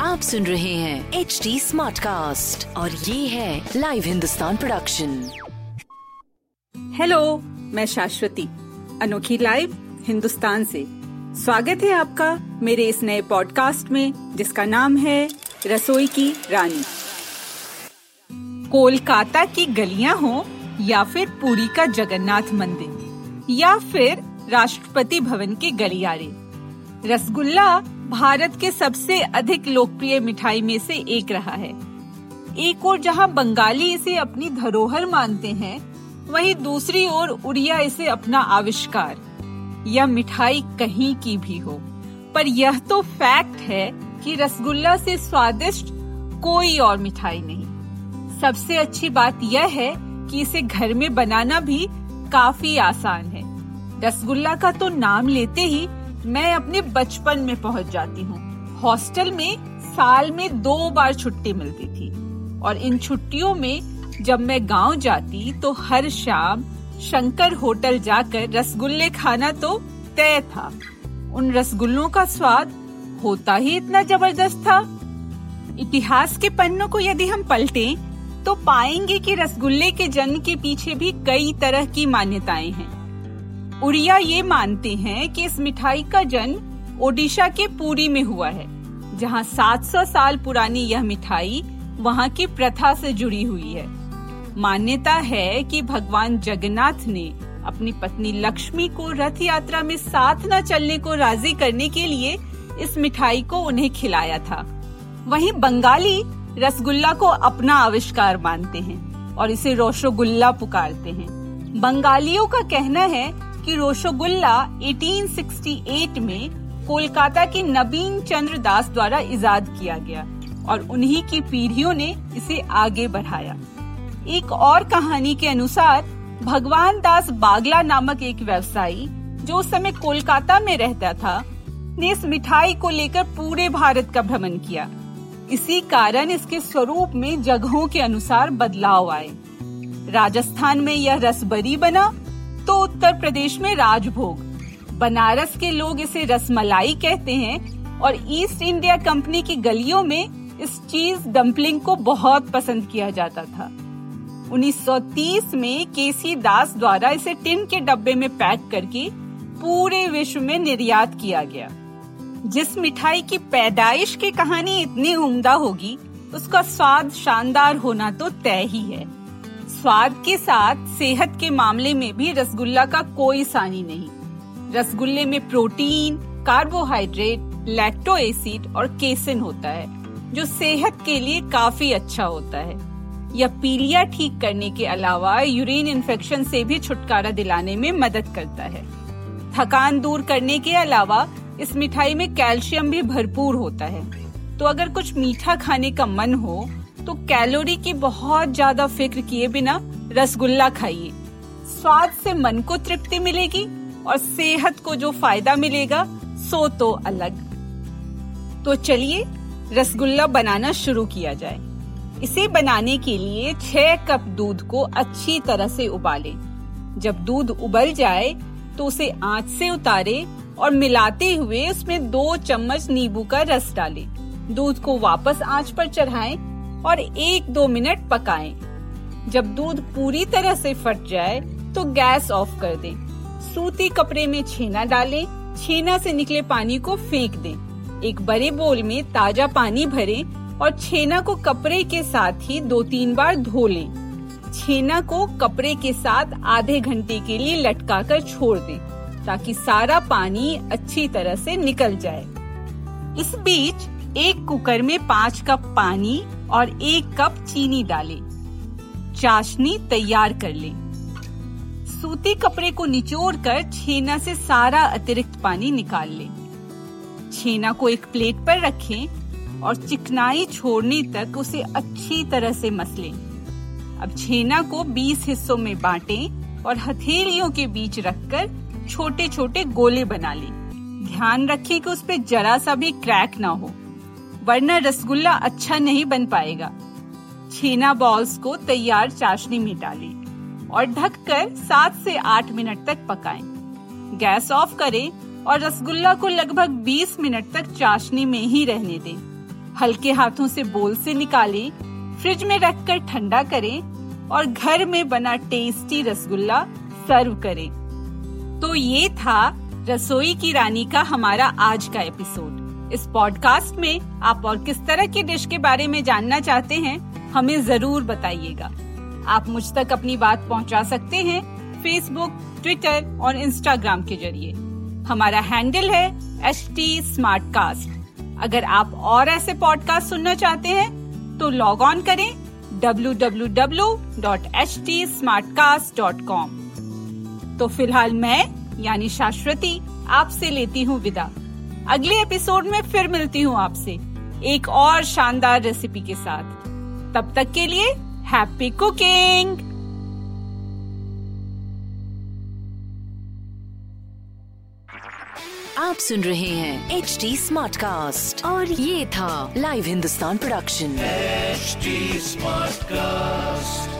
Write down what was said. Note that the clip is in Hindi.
आप सुन रहे हैं एच डी स्मार्ट कास्ट और ये है लाइव हिंदुस्तान प्रोडक्शन हेलो मैं शाश्वती अनोखी लाइव हिंदुस्तान से। स्वागत है आपका मेरे इस नए पॉडकास्ट में जिसका नाम है रसोई की रानी। कोलकाता की गलियाँ हो या फिर पुरी का जगन्नाथ मंदिर या फिर राष्ट्रपति भवन के गलियारे। रसगुल्ला भारत के सबसे अधिक लोकप्रिय मिठाई में से एक रहा है। एक और जहाँ बंगाली इसे अपनी धरोहर मानते हैं, वहीं दूसरी ओर उड़िया इसे अपना आविष्कार यह मिठाई कहीं की भी हो। पर यह तो फैक्ट है कि रसगुल्ला से स्वादिष्ट कोई और मिठाई नहीं। सबसे अच्छी बात यह है कि इसे घर में बनाना भी काफ़ी आसान है। रसगुल्ला का तो नाम लेते ही मैं अपने बचपन में पहुँच जाती हूँ। हॉस्टल में साल में दो बार छुट्टी मिलती थी। और इन छुट्टियों में जब मैं गाँव जाती तो हर शाम शंकर होटल जाकर रसगुल्ले खाना तो तय था। उन रसगुल्लों का स्वाद होता ही इतना ज़बरदस्त था। इतिहास के पन्नों को यदि हम पलटें तो पाएँगे कि रसगुल्ले के जन्म के पीछे भी कई तरह की मान्यताएँ हैं। उड़िया ये मानते हैं कि इस मिठाई का जन्म ओडिशा के पुरी में हुआ है, जहाँ 700 साल पुरानी यह मिठाई वहाँ की प्रथा से जुड़ी हुई है। मान्यता है कि भगवान जगन्नाथ ने अपनी पत्नी लक्ष्मी को रथ यात्रा में साथ न चलने को राज़ी करने के लिए इस मिठाई को उन्हें खिलाया था। वहीं बंगाली रसगुल्ला को अपना आविष्कार मानते हैं और इसे रोशोगुल्ला पुकारते हैं। बंगालियों का कहना है कि रोशोगुल्ला 1868 में कोलकाता के नवीन चंद्र दास द्वारा इजाद किया गया और उन्हीं की पीढ़ियों ने इसे आगे बढ़ाया। एक और कहानी के अनुसार, भगवान दास बागला नामक एक व्यवसायी, जो उस समय कोलकाता में रहता था, ने इस मिठाई को लेकर पूरे भारत का भ्रमण किया। इसी कारण इसके स्वरूप में जगहों के अनुसार बदलाव आए। राजस्थान में यह रसबरी बना तो उत्तर प्रदेश में राजभोग। बनारस के लोग इसे रसमलाई कहते हैं और ईस्ट इंडिया कंपनी की गलियों में इस चीज़ डम्पलिंग को बहुत पसंद किया जाता था। 1930 में केसी दास द्वारा इसे टिन के डब्बे में पैक करके पूरे विश्व में निर्यात किया गया। जिस मिठाई की पैदाइश की कहानी इतनी उम्दा होगी, उसका स्वाद शानदार होना तो तय ही है। स्वाद के साथ सेहत के मामले में भी रसगुल्ला का कोई सानी नहीं। रसगुल्ले में प्रोटीन कार्बोहाइड्रेट लैक्टो एसिड और केसिन होता है, जो सेहत के लिए काफ़ी अच्छा होता है। यह पीलिया ठीक करने के अलावा यूरिन इन्फेक्शन से भी छुटकारा दिलाने में मदद करता है। थकान दूर करने के अलावा इस मिठाई में कैल्शियम भी भरपूर होता है। तो अगर कुछ मीठा खाने का मन हो तो कैलोरी की बहुत ज़्यादा फ़िक्र किए बिना रसगुल्ला खाइए स्वाद से मन को तृप्ति मिलेगी और सेहत को जो फ़ायदा मिलेगा, सो तो अलग तो चलिए, रसगुल्ला बनाना शुरू किया जाए इसे बनाने के लिए छह कप दूध को अच्छी तरह से उबालें। जब दूध उबल जाए तो उसे आँच से उतारे और मिलाते हुए उसमें दो चम्मच नींबू का रस डालें। दूध को वापस आँच पर चढ़ाएँ और एक दो मिनट पकाएँ। जब दूध पूरी तरह से फट जाए तो गैस ऑफ़ कर दें। सूती कपड़े में छेना डालें, छेना से निकले पानी को फेंक दें। एक बड़े बोल में ताज़ा पानी भरें और छेना को कपड़े के साथ ही दो तीन बार धो लें। छेना को कपड़े के साथ आधे घंटे के लिए लटका कर छोड़ दें ताकि सारा पानी अच्छी तरह से निकल जाए इस बीच एक कुकर में पाँच कप पानी और एक कप चीनी डालें। चाशनी तैयार कर लें। सूती कपड़े को निचोड़ कर छेना से सारा अतिरिक्त पानी निकाल लें। छेना को एक प्लेट पर रखें और चिकनाई छोड़ने तक उसे अच्छी तरह से मसलें। अब छेना को 20 हिस्सों में बांटें और हथेलियों के बीच रखकर छोटे छोटे गोले बना लें। ध्यान रखें कि उस पर जरा सा भी क्रैक ना हो वरना रसगुल्ला अच्छा नहीं बन पाएगा। छेना बॉल्स को तैयार चाशनी में डालें और ढककर सात से आठ मिनट तक पकाएँ। गैस ऑफ़ करें और रसगुल्ला को लगभग 20 मिनट तक चाशनी में ही रहने दें। हल्के हाथों से बोल से निकालें फ्रिज में रखकर ठंडा करें और घर में बना टेस्टी रसगुल्ला सर्व करें। तो ये था रसोई की रानी का हमारा आज का एपिसोड इस पॉडकास्ट में आप और किस तरह की डिश के बारे में जानना चाहते हैं, हमें ज़रूर बताइएगा। आप मुझ तक अपनी बात पहुँचा सकते हैं फेसबुक ट्विटर और इंस्टाग्राम के ज़रिए। हमारा हैंडल है एच टी अगर आप और ऐसे पॉडकास्ट सुनना चाहते हैं तो लॉग ऑन करें www.htsmartcast.com तो फ़िलहाल मैं, यानी शाश्वती, आपसे लेती हूँ विदा। अगले एपिसोड में फिर मिलती हूँ आपसे एक और शानदार रेसिपी के साथ। तब तक के लिए हैप्पी कुकिंग आप सुन रहे हैं एच डी स्मार्ट कास्ट और ये था live Hindustan production smart cast